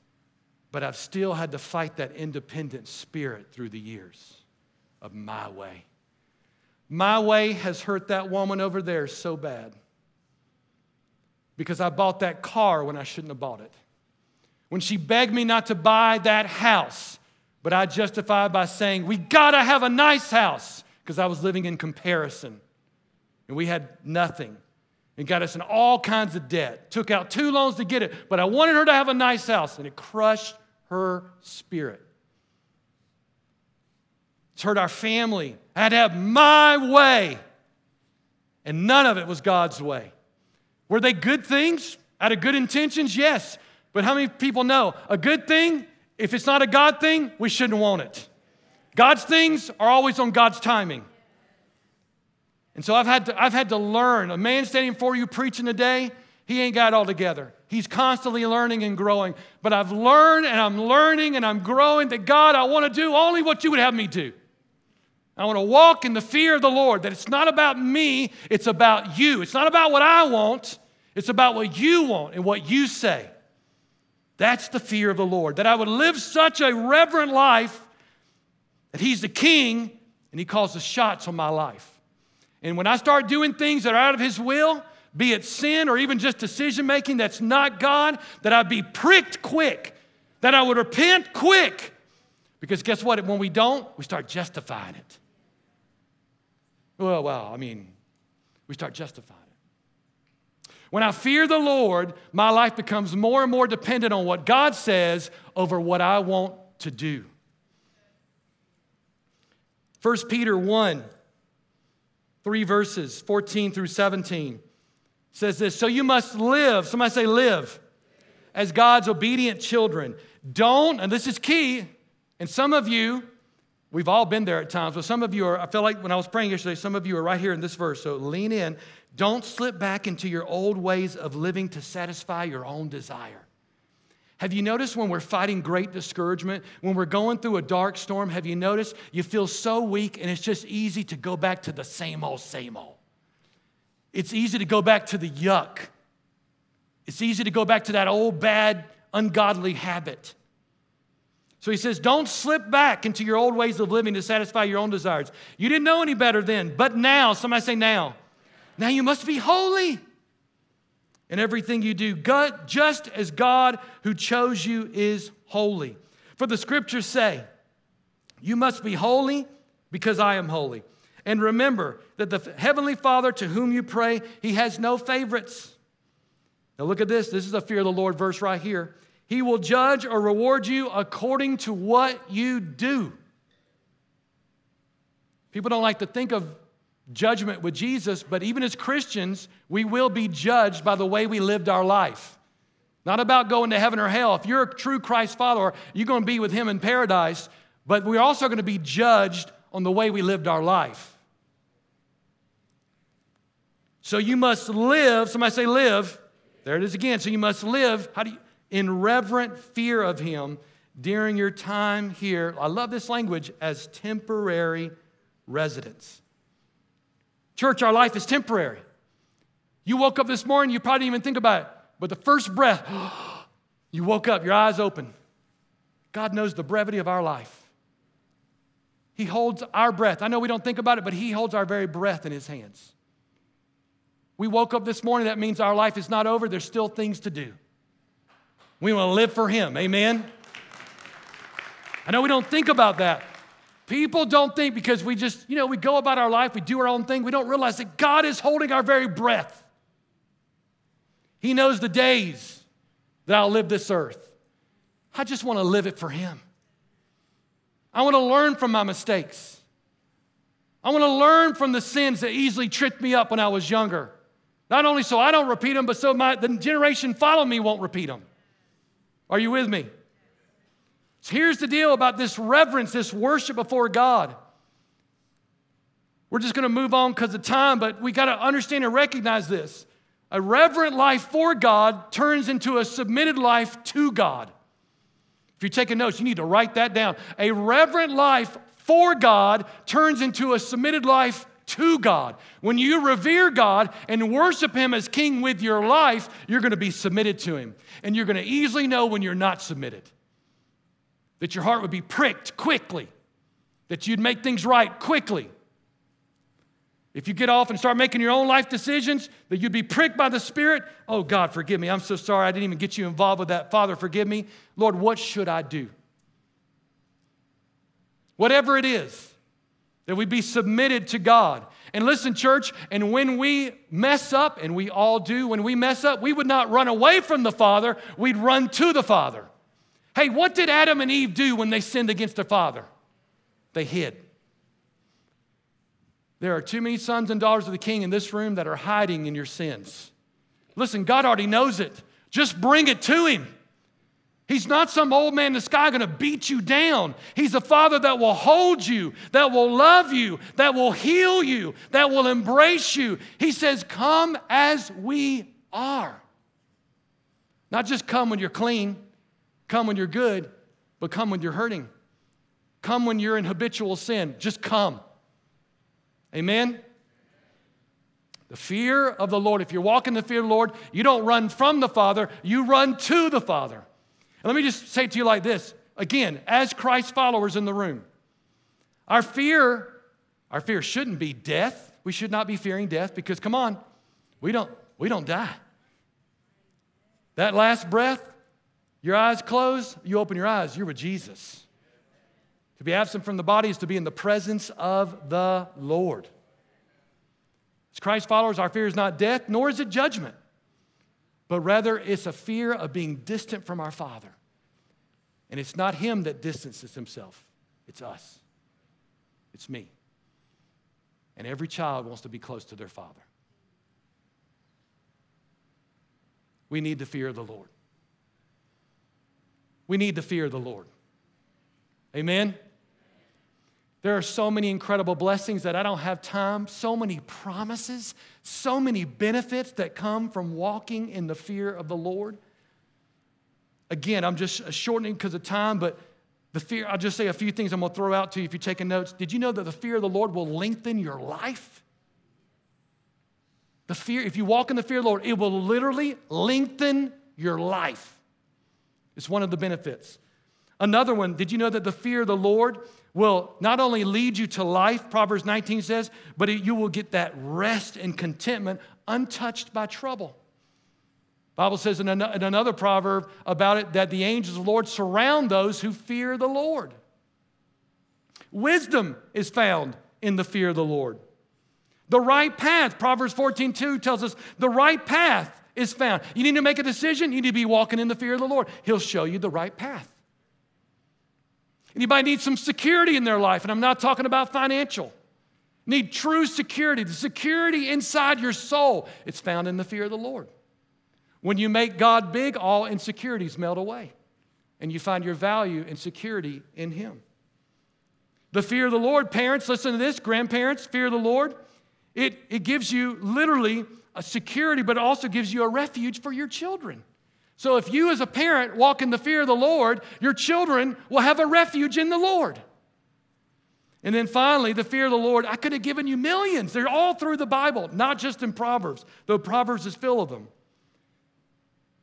but I've still had to fight that independent spirit through the years of my way. My way has hurt that woman over there so bad because I bought that car when I shouldn't have bought it. When she begged me not to buy that house, but I justified by saying, We gotta have a nice house because I was living in comparison and we had nothing and got us in all kinds of debt. Took out two loans to get it, but I wanted her to have a nice house and it crushed her spirit. It's hurt our family. I had to have my way. And none of it was God's way. Were they good things out of good intentions? Yes. But how many people know a good thing, if it's not a God thing, we shouldn't want it? God's things are always on God's timing. And so I've had to, I've had to learn. A man standing for you preaching today, he ain't got it all together. He's constantly learning and growing. But I've learned and I'm learning and I'm growing that God, I want to do only what you would have me do. I want to walk in the fear of the Lord, that it's not about me, it's about you. It's not about what I want, it's about what you want and what you say. That's the fear of the Lord, that I would live such a reverent life that He's the king and He calls the shots on my life. And when I start doing things that are out of His will, be it sin or even just decision making that's not God, that I'd be pricked quick, that I would repent quick. Because guess what? When we don't, we start justifying it. Well, well, I mean, we start justifying it. When I fear the Lord, my life becomes more and more dependent on what God says over what I want to do. 1 Peter 1, three verses, 14 through 17, says this So you must live, somebody say, live, as God's obedient children. Don't, and this is key, and some of you, we've all been there at times, but some of you are, I feel like when I was praying yesterday, some of you are right here in this verse, so lean in. Don't slip back into your old ways of living to satisfy your own desire. Have you noticed when we're fighting great discouragement, when we're going through a dark storm, have you noticed you feel so weak and it's just easy to go back to the same old, same old? It's easy to go back to the yuck. It's easy to go back to that old, bad, ungodly habit. So he says, Don't slip back into your old ways of living to satisfy your own desires. You didn't know any better then, but now, somebody say now. Now you must be holy in everything you do, just as God who chose you is holy. For the scriptures say, You must be holy because I am holy. And remember that the Heavenly Father to whom you pray, He has no favorites. Now look at this. This is a fear of the Lord verse right here. He will judge or reward you according to what you do. People don't like to think of judgment with Jesus, but even as Christians, we will be judged by the way we lived our life. Not about going to heaven or hell. If you're a true Christ follower, you're going to be with Him in paradise, but we're also going to be judged on the way we lived our life. So you must live, somebody say live. There it is again. So you must live, how do you, in reverent fear of Him during your time here. I love this language as temporary residents. Church, our life is temporary. You woke up this morning, you probably didn't even think about it, but the first breath, *gasps* you woke up, your eyes open. God knows the brevity of our life. He holds our breath. I know we don't think about it, but He holds our very breath in His hands. We woke up this morning, that means our life is not over, there's still things to do. We want to live for Him, amen? I know we don't think about that, People don't think because we just, you know, we go about our life, we do our own thing, we don't realize that God is holding our very breath. He knows the days that I'll live this earth. I just want to live it for Him. I want to learn from my mistakes. I want to learn from the sins that easily tripped me up when I was younger. Not only so I don't repeat them, but so my, the generation following me won't repeat them. Are you with me? So here's the deal about this reverence, this worship before God. We're just going to move on because of time, but we got to understand and recognize this. A reverent life for God turns into a submitted life to God. If you're taking notes, you need to write that down. A reverent life for God turns into a submitted life to God. When you revere God and worship Him as King with your life, you're going to be submitted to Him. And you're going to easily know when you're not submitted that your heart would be pricked quickly, that you'd make things right quickly. If you get off and start making your own life decisions, that you'd be pricked by the Spirit. Oh, God, forgive me. I'm so sorry. I didn't even get you involved with that. Father, forgive me. Lord, what should I do? Whatever it is, that we be submitted to God. And listen, church, and when we mess up, and we all do, when we mess up, we would not run away from the Father, we'd run to the Father. Hey, what did Adam and Eve do when they sinned against their father? They hid. There are too many sons and daughters of the king in this room that are hiding in your sins. Listen, God already knows it. Just bring it to Him. He's not some old man in the sky going to beat you down. He's a father that will hold you, that will love you, that will heal you, that will embrace you. He says, Come as we are. Not just come when you're clean, come when you're good, but come when you're hurting. Come when you're in habitual sin. Just come. Amen? The fear of the Lord. If you're walking the fear of the Lord, you don't run from the Father, you run to the Father. And let me just say to you like this again, as Christ followers in the room, our fear, our fear shouldn't be death. We should not be fearing death because come on, we don't, we don't die. That last breath, your eyes close, you open your eyes, you're with Jesus. To be absent from the body is to be in the presence of the Lord. As Christ followers, our fear is not death, nor is it judgment, but rather it's a fear of being distant from our Father. And it's not Him that distances Himself, it's us, it's me. And every child wants to be close to their Father. We need the fear of the Lord. We need the fear of the Lord. Amen? There are so many incredible blessings that I don't have time, so many promises, so many benefits that come from walking in the fear of the Lord. Again, I'm just shortening because of time, but the fear, I'll just say a few things I'm going to throw out to you if you're taking notes. Did you know that the fear of the Lord will lengthen your life? The fear, if you walk in the fear of the Lord, it will literally lengthen your life. It's one of the benefits. Another one, did you know that the fear of the Lord will not only lead you to life, Proverbs 19 says, but you will get that rest and contentment untouched by trouble. Bible says in another proverb about it that the angels of the Lord surround those who fear the Lord. Wisdom is found in the fear of the Lord. The right path, Proverbs 14, 2 tells us the right path is found. You need to make a decision, you need to be walking in the fear of the Lord. He'll show you the right path. Anybody need some security in their life? And I'm not talking about financial. Need true security, the security inside your soul. It's found in the fear of the Lord. When you make God big, all insecurities melt away. And you find your value and security in Him. The fear of the Lord, parents, listen to this, grandparents, fear of the Lord, it, it gives you literally a security, but it also gives you a refuge for your children. So if you, as a parent, walk in the fear of the Lord, your children will have a refuge in the Lord. And then finally, the fear of the Lord, I could have given you millions. They're all through the Bible, not just in Proverbs, though Proverbs is full of them.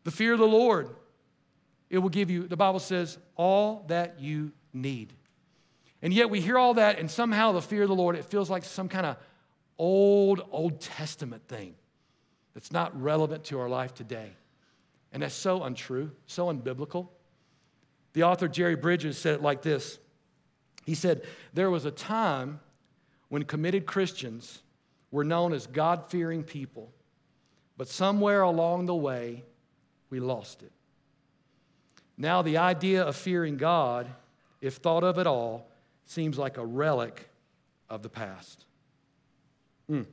The fear of the Lord, it will give you, the Bible says, all that you need. And yet we hear all that, and somehow the fear of the Lord, it feels like some kind of old, Old Testament thing that's not relevant to our life today. And that's so untrue, so unbiblical. The author Jerry Bridges said it like this He said, There was a time when committed Christians were known as God fearing people, but somewhere along the way, we lost it. Now, the idea of fearing God, if thought of at all, seems like a relic of the past. Mm.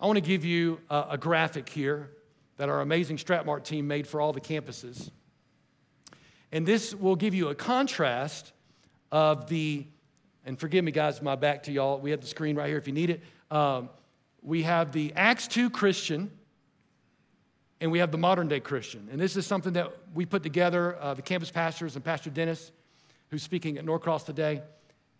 I want to give you a, a graphic here that our amazing Stratmart team made for all the campuses. And this will give you a contrast of the, and forgive me, guys, my back to y'all. We have the screen right here if you need it. Um, we have the Acts 2 Christian, and we have the modern day Christian. And this is something that we put together, uh, the campus pastors and Pastor Dennis, who's speaking at Norcross today.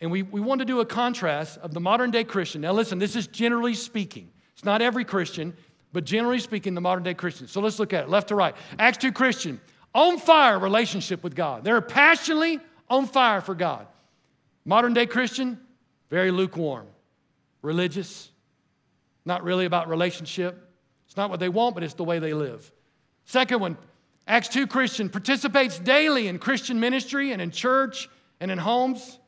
And we, we want to do a contrast of the modern day Christian. Now, listen, this is generally speaking. It's not every Christian, but generally speaking, the modern day Christian. So let's look at it left to right. Acts 2 Christian, on fire relationship with God. They're passionately on fire for God. Modern day Christian, very lukewarm, religious, not really about relationship. It's not what they want, but it's the way they live. Second one, Acts 2 Christian participates daily in Christian ministry and in church and in homes.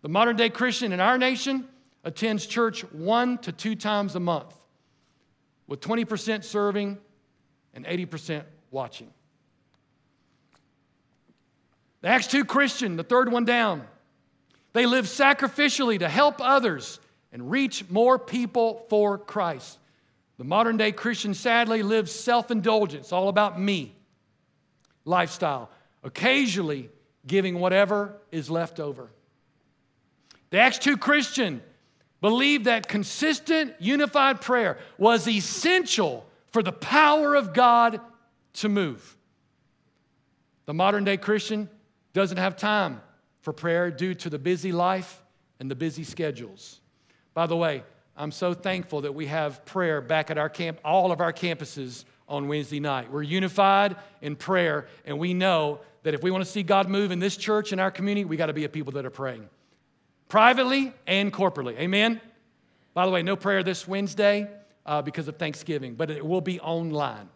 The modern day Christian in our nation attends church one to two times a month with 20% serving and 80% watching. The Acts 2 Christian, the third one down, they live sacrificially to help others and reach more people for Christ. The modern day Christian sadly lives self indulgence, all about me lifestyle, occasionally giving whatever is left over. The Acts 2 Christian believed that consistent, unified prayer was essential for the power of God to move. The modern day Christian doesn't have time for prayer due to the busy life and the busy schedules. By the way, I'm so thankful that we have prayer back at our camp, all of our campuses on Wednesday night. We're unified in prayer, and we know that if we want to see God move in this church and our community, we got to be a people that are praying privately and corporately. Amen? By the way, no prayer this Wednesday uh, because of Thanksgiving, but it will be online.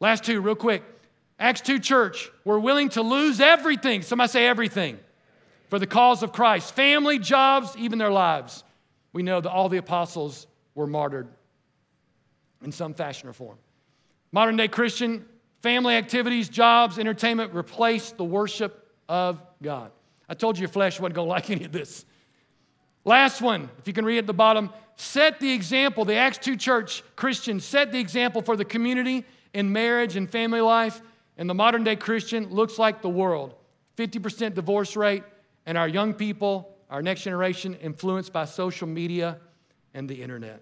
Last two, real quick. Acts 2 church, we're willing to lose everything. Somebody say everything for the cause of Christ family, jobs, even their lives. We know that all the apostles were martyred in some fashion or form. Modern day Christian, family activities, jobs, entertainment replace the worship of God. I told you your flesh wasn't going to like *laughs* any of this. Last one, if you can read at the bottom, set the example. The Acts 2 church Christians set the example for the community in marriage and family life. And the modern day Christian looks like the world 50% divorce rate, and our young people, our next generation, influenced by social media and the internet.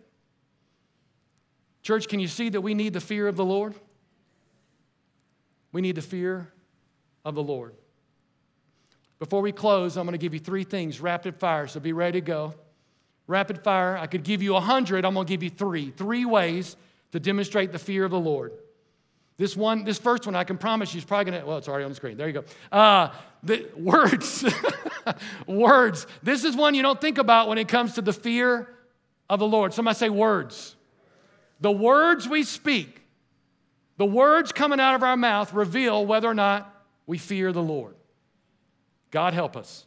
Church, can you see that we need the fear of the Lord? We need the fear of the Lord. Before we close, I'm going to give you three things rapid fire, so be ready to go. Rapid fire, I could give you a hundred, I'm going to give you three. Three ways to demonstrate the fear of the Lord. This one, this first one, I can promise you is probably going to, well, it's already on the screen. There you go. Uh, the *laughs* words, *laughs* words. This is one you don't think about when it comes to the fear of the Lord. Somebody say words. The words we speak, the words coming out of our mouth reveal whether or not we fear the Lord. God help us.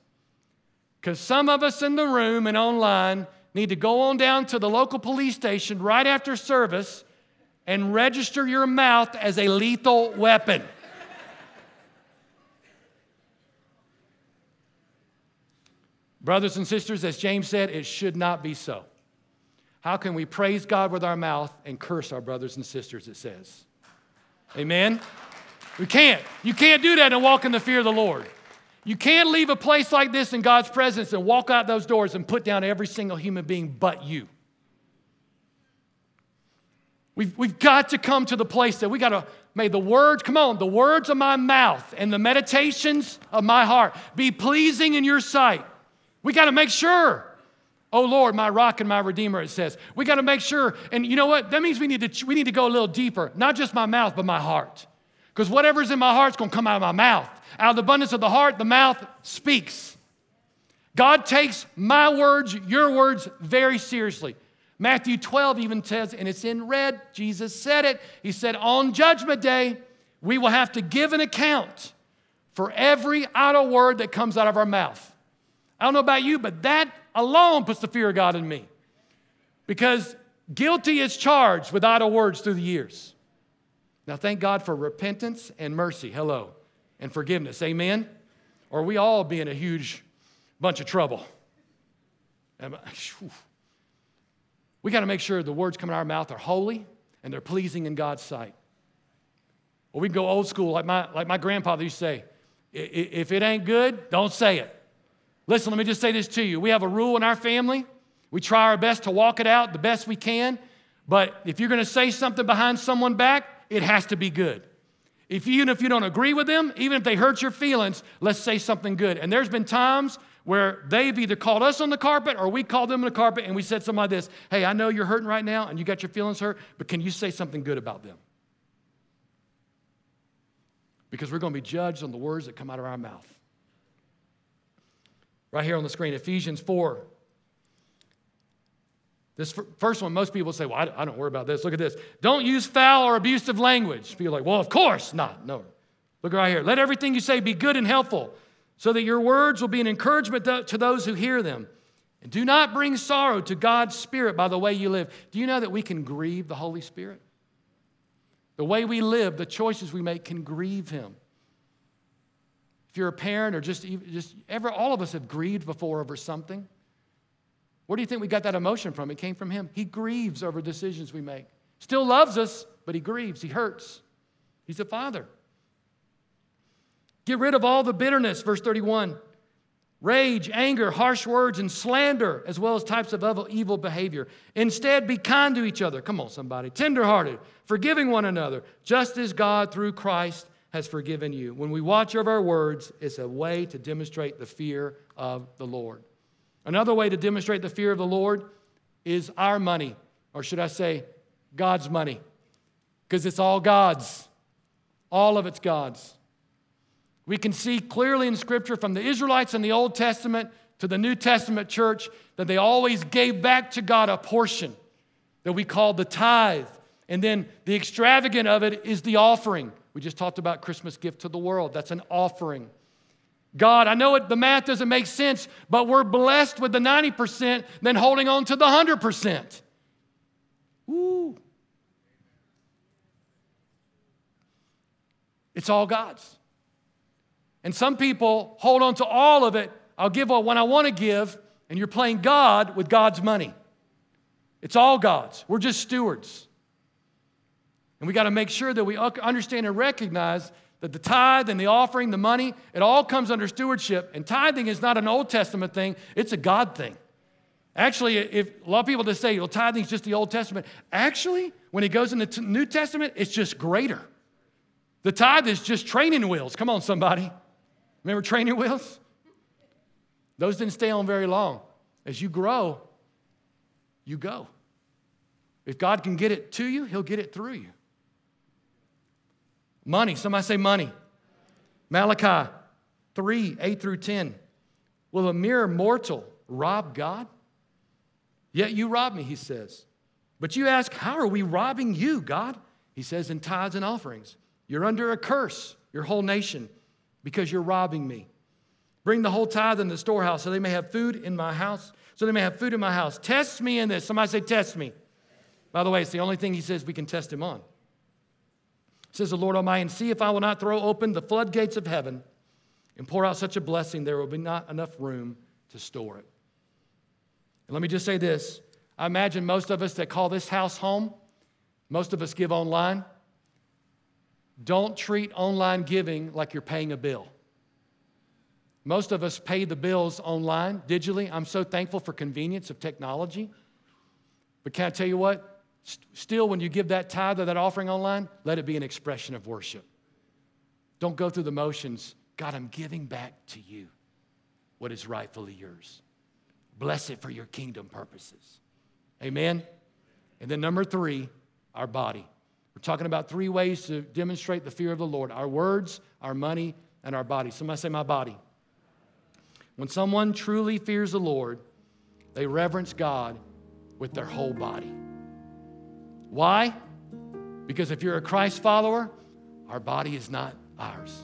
Because some of us in the room and online need to go on down to the local police station right after service and register your mouth as a lethal weapon. Brothers and sisters, as James said, it should not be so. How can we praise God with our mouth and curse our brothers and sisters, it says? Amen? We can't. You can't do that and walk in the fear of the Lord. You can't leave a place like this in God's presence and walk out those doors and put down every single human being but you. We've, we've got to come to the place that we got to, may the words, come on, the words of my mouth and the meditations of my heart be pleasing in your sight. We got to make sure. Oh Lord, my rock and my redeemer, it says. We got to make sure. And you know what? That means we need to, we need to go a little deeper, not just my mouth, but my heart. Because whatever's in my heart is going to come out of my mouth. Out of the abundance of the heart, the mouth speaks. God takes my words, your words, very seriously. Matthew 12 even says, and it's in red, Jesus said it. He said, On judgment day, we will have to give an account for every idle word that comes out of our mouth. I don't know about you, but that alone puts the fear of God in me. Because guilty is charged with idle words through the years. Now, thank God for repentance and mercy. Hello and forgiveness. Amen? Or we all be in a huge bunch of trouble. We got to make sure the words coming out of our mouth are holy and they're pleasing in God's sight. Or we can go old school, like my, like my grandfather used to say if it ain't good, don't say it. Listen, let me just say this to you. We have a rule in our family. We try our best to walk it out the best we can. But if you're going to say something behind someone back, it has to be good. If you, even if you don't agree with them, even if they hurt your feelings, let's say something good. And there's been times where they've either called us on the carpet or we called them on the carpet and we said something like this Hey, I know you're hurting right now and you got your feelings hurt, but can you say something good about them? Because we're going to be judged on the words that come out of our mouth. Right here on the screen, Ephesians 4 this first one, most people say, Well, I don't worry about this. Look at this. Don't use foul or abusive language. People are like, Well, of course not. No. Look right here. Let everything you say be good and helpful, so that your words will be an encouragement to those who hear them. And do not bring sorrow to God's Spirit by the way you live. Do you know that we can grieve the Holy Spirit? The way we live, the choices we make can grieve Him. If you're a parent or just, just ever, all of us have grieved before over something. Where do you think we got that emotion from? It came from him. He grieves over decisions we make. Still loves us, but he grieves. He hurts. He's a father. Get rid of all the bitterness, verse 31. rage, anger, harsh words, and slander, as well as types of evil behavior. Instead, be kind to each other. Come on, somebody. Tenderhearted, forgiving one another, just as God through Christ has forgiven you. When we watch over our words, it's a way to demonstrate the fear of the Lord. Another way to demonstrate the fear of the Lord is our money, or should I say, God's money, because it's all God's. All of it's God's. We can see clearly in Scripture from the Israelites in the Old Testament to the New Testament church that they always gave back to God a portion that we call the tithe. And then the extravagant of it is the offering. We just talked about Christmas gift to the world. That's an offering. God, I know it, the math doesn't make sense, but we're blessed with the 90% than holding on to the 100%. Ooh. It's all God's. And some people hold on to all of it. I'll give what I want to give, and you're playing God with God's money. It's all God's. We're just stewards. And we got to make sure that we understand and recognize that the tithe and the offering, the money, it all comes under stewardship. And tithing is not an Old Testament thing, it's a God thing. Actually, if a lot of people just say, well, tithing is just the Old Testament. Actually, when it goes in the New Testament, it's just greater. The tithe is just training wheels. Come on, somebody. Remember training wheels? Those didn't stay on very long. As you grow, you go. If God can get it to you, He'll get it through you. Money, somebody say money. Malachi 3 8 through 10. Will a mere mortal rob God? Yet you rob me, he says. But you ask, How are we robbing you, God? He says, In tithes and offerings. You're under a curse, your whole nation, because you're robbing me. Bring the whole tithe in the storehouse so they may have food in my house, so they may have food in my house. Test me in this. Somebody say, Test me. By the way, it's the only thing he says we can test him on says the Lord Almighty, and see if I will not throw open the floodgates of heaven and pour out such a blessing, there will be not enough room to store it. And let me just say this I imagine most of us that call this house home, most of us give online. Don't treat online giving like you're paying a bill. Most of us pay the bills online, digitally. I'm so thankful for convenience of technology. But can I tell you what? Still, when you give that tithe or that offering online, let it be an expression of worship. Don't go through the motions. God, I'm giving back to you what is rightfully yours. Bless it for your kingdom purposes. Amen? And then, number three, our body. We're talking about three ways to demonstrate the fear of the Lord our words, our money, and our body. Somebody say, My body. When someone truly fears the Lord, they reverence God with their whole body. Why? Because if you're a Christ follower, our body is not ours.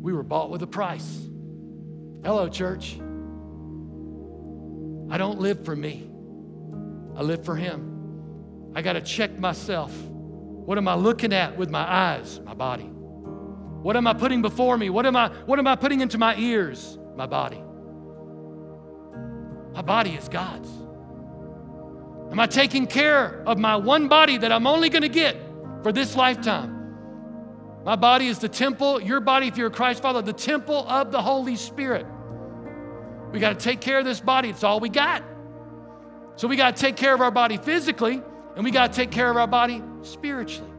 We were bought with a price. Hello, church. I don't live for me, I live for Him. I got to check myself. What am I looking at with my eyes? My body. What am I putting before me? What am I, what am I putting into my ears? My body. My body is God's. Am I taking care of my one body that I'm only going to get for this lifetime? My body is the temple, your body, if you're a Christ follower, the temple of the Holy Spirit. We got to take care of this body. It's all we got. So we got to take care of our body physically, and we got to take care of our body spiritually.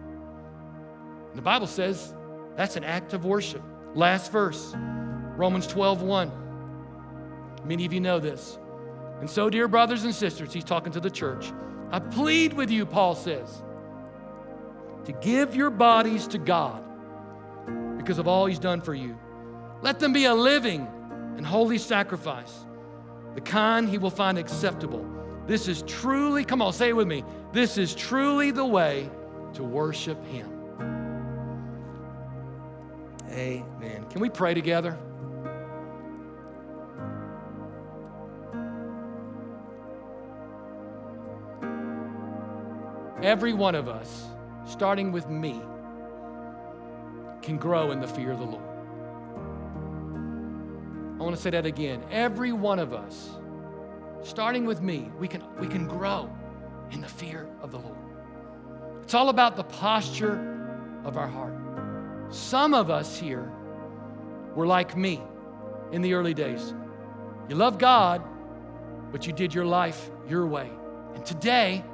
And the Bible says that's an act of worship. Last verse, Romans 12 1. Many of you know this. And so, dear brothers and sisters, he's talking to the church. I plead with you, Paul says, to give your bodies to God because of all he's done for you. Let them be a living and holy sacrifice, the kind he will find acceptable. This is truly, come on, say it with me. This is truly the way to worship him. Amen. Can we pray together? Every one of us, starting with me, can grow in the fear of the Lord. I want to say that again. Every one of us, starting with me, we can, we can grow in the fear of the Lord. It's all about the posture of our heart. Some of us here were like me in the early days. You love God, but you did your life your way. And today,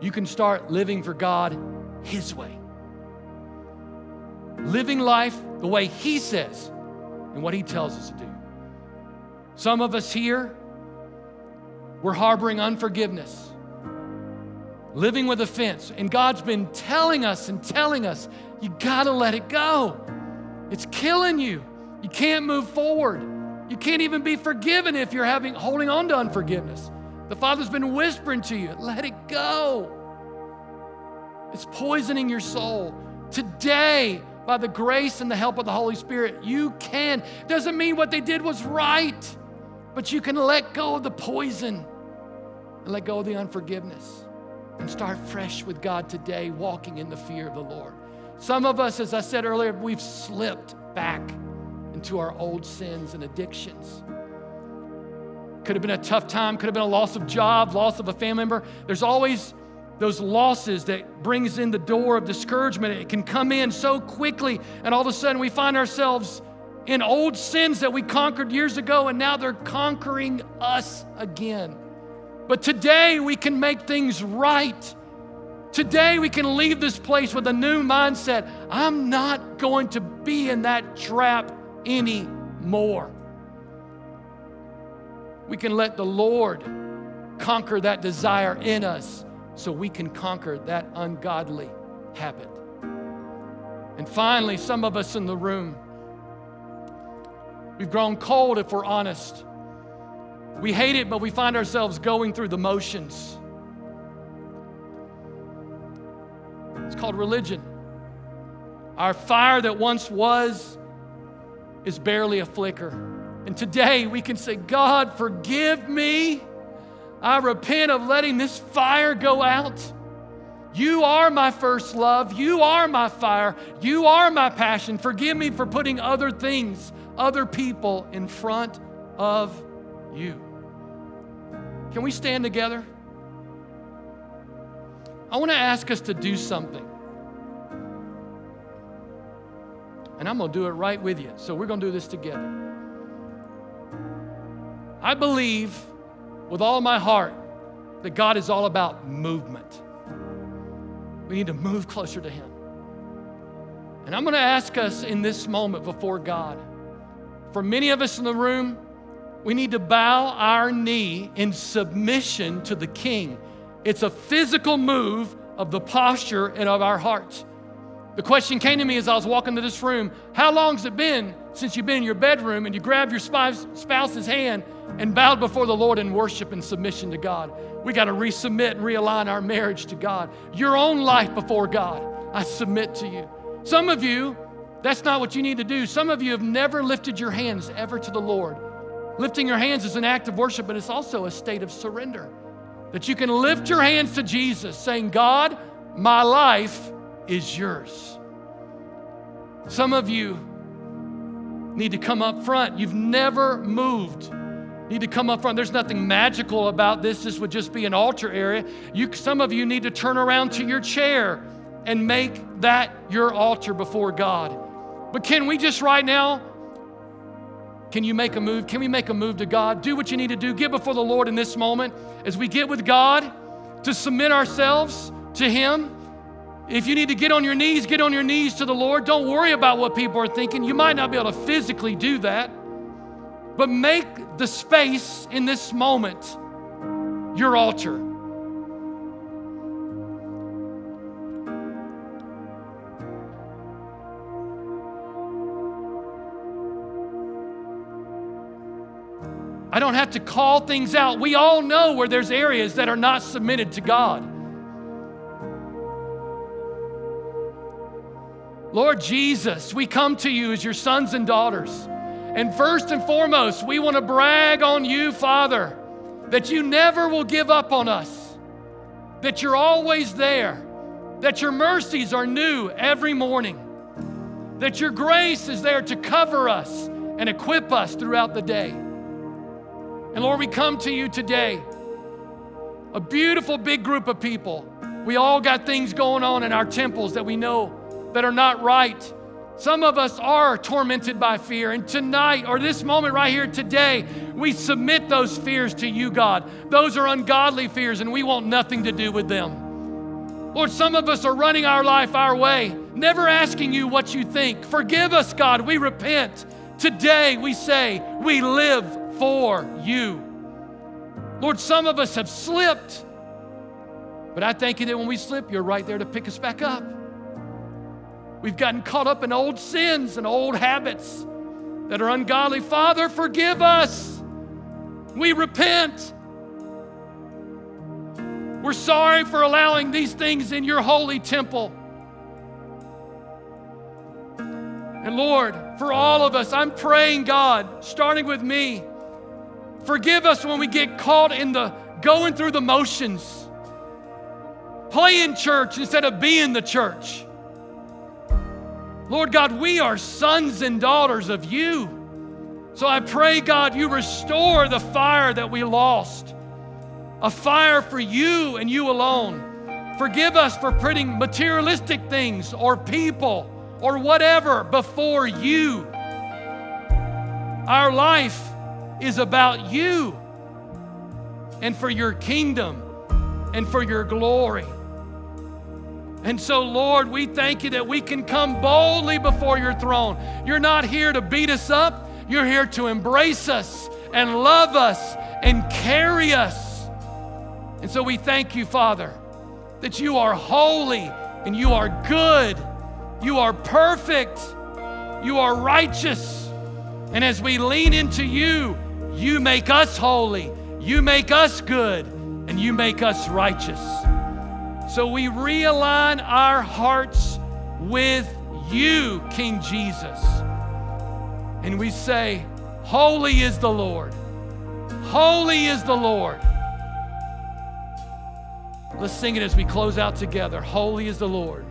you can start living for God His way. Living life the way He says and what He tells us to do. Some of us here, we're harboring unforgiveness, living with offense. And God's been telling us and telling us, you gotta let it go. It's killing you. You can't move forward. You can't even be forgiven if you're having holding on to unforgiveness. The Father's been whispering to you, let it go. It's poisoning your soul. Today, by the grace and the help of the Holy Spirit, you can. Doesn't mean what they did was right, but you can let go of the poison and let go of the unforgiveness and start fresh with God today, walking in the fear of the Lord. Some of us, as I said earlier, we've slipped back into our old sins and addictions. Could have been a tough time, could have been a loss of job, loss of a family member. There's always those losses that brings in the door of discouragement. It can come in so quickly, and all of a sudden we find ourselves in old sins that we conquered years ago, and now they're conquering us again. But today we can make things right. Today we can leave this place with a new mindset. I'm not going to be in that trap anymore. We can let the Lord conquer that desire in us so we can conquer that ungodly habit. And finally, some of us in the room, we've grown cold if we're honest. We hate it, but we find ourselves going through the motions. It's called religion. Our fire that once was is barely a flicker. And today we can say, God, forgive me. I repent of letting this fire go out. You are my first love. You are my fire. You are my passion. Forgive me for putting other things, other people in front of you. Can we stand together? I want to ask us to do something. And I'm going to do it right with you. So we're going to do this together. I believe with all my heart that God is all about movement. We need to move closer to Him. And I'm going to ask us in this moment before God. For many of us in the room, we need to bow our knee in submission to the King. It's a physical move of the posture and of our hearts. The question came to me as I was walking to this room How long has it been since you've been in your bedroom and you grabbed your spouse's hand and bowed before the Lord in worship and submission to God? We got to resubmit and realign our marriage to God. Your own life before God, I submit to you. Some of you, that's not what you need to do. Some of you have never lifted your hands ever to the Lord. Lifting your hands is an act of worship, but it's also a state of surrender. That you can lift your hands to Jesus, saying, God, my life is yours. Some of you need to come up front. You've never moved. Need to come up front. There's nothing magical about this. This would just be an altar area. You, some of you need to turn around to your chair and make that your altar before God. But can we just right now? Can you make a move? Can we make a move to God? Do what you need to do. Get before the Lord in this moment as we get with God to submit ourselves to Him if you need to get on your knees, get on your knees to the Lord. Don't worry about what people are thinking. You might not be able to physically do that, but make the space in this moment your altar. I don't have to call things out. We all know where there's areas that are not submitted to God. Lord Jesus, we come to you as your sons and daughters. And first and foremost, we want to brag on you, Father, that you never will give up on us, that you're always there, that your mercies are new every morning, that your grace is there to cover us and equip us throughout the day. And Lord, we come to you today, a beautiful big group of people. We all got things going on in our temples that we know that are not right. Some of us are tormented by fear. And tonight, or this moment right here today, we submit those fears to you, God. Those are ungodly fears, and we want nothing to do with them. Lord, some of us are running our life our way, never asking you what you think. Forgive us, God. We repent. Today, we say, we live for you. Lord, some of us have slipped, but I thank you that when we slip, you're right there to pick us back up. We've gotten caught up in old sins and old habits that are ungodly. Father, forgive us. We repent. We're sorry for allowing these things in your holy temple. And Lord, for all of us, I'm praying, God, starting with me, forgive us when we get caught in the going through the motions, playing church instead of being the church. Lord God, we are sons and daughters of you. So I pray, God, you restore the fire that we lost, a fire for you and you alone. Forgive us for putting materialistic things or people or whatever before you. Our life is about you and for your kingdom and for your glory. And so, Lord, we thank you that we can come boldly before your throne. You're not here to beat us up, you're here to embrace us and love us and carry us. And so we thank you, Father, that you are holy and you are good, you are perfect, you are righteous. And as we lean into you, you make us holy, you make us good, and you make us righteous. So we realign our hearts with you, King Jesus. And we say, Holy is the Lord. Holy is the Lord. Let's sing it as we close out together. Holy is the Lord.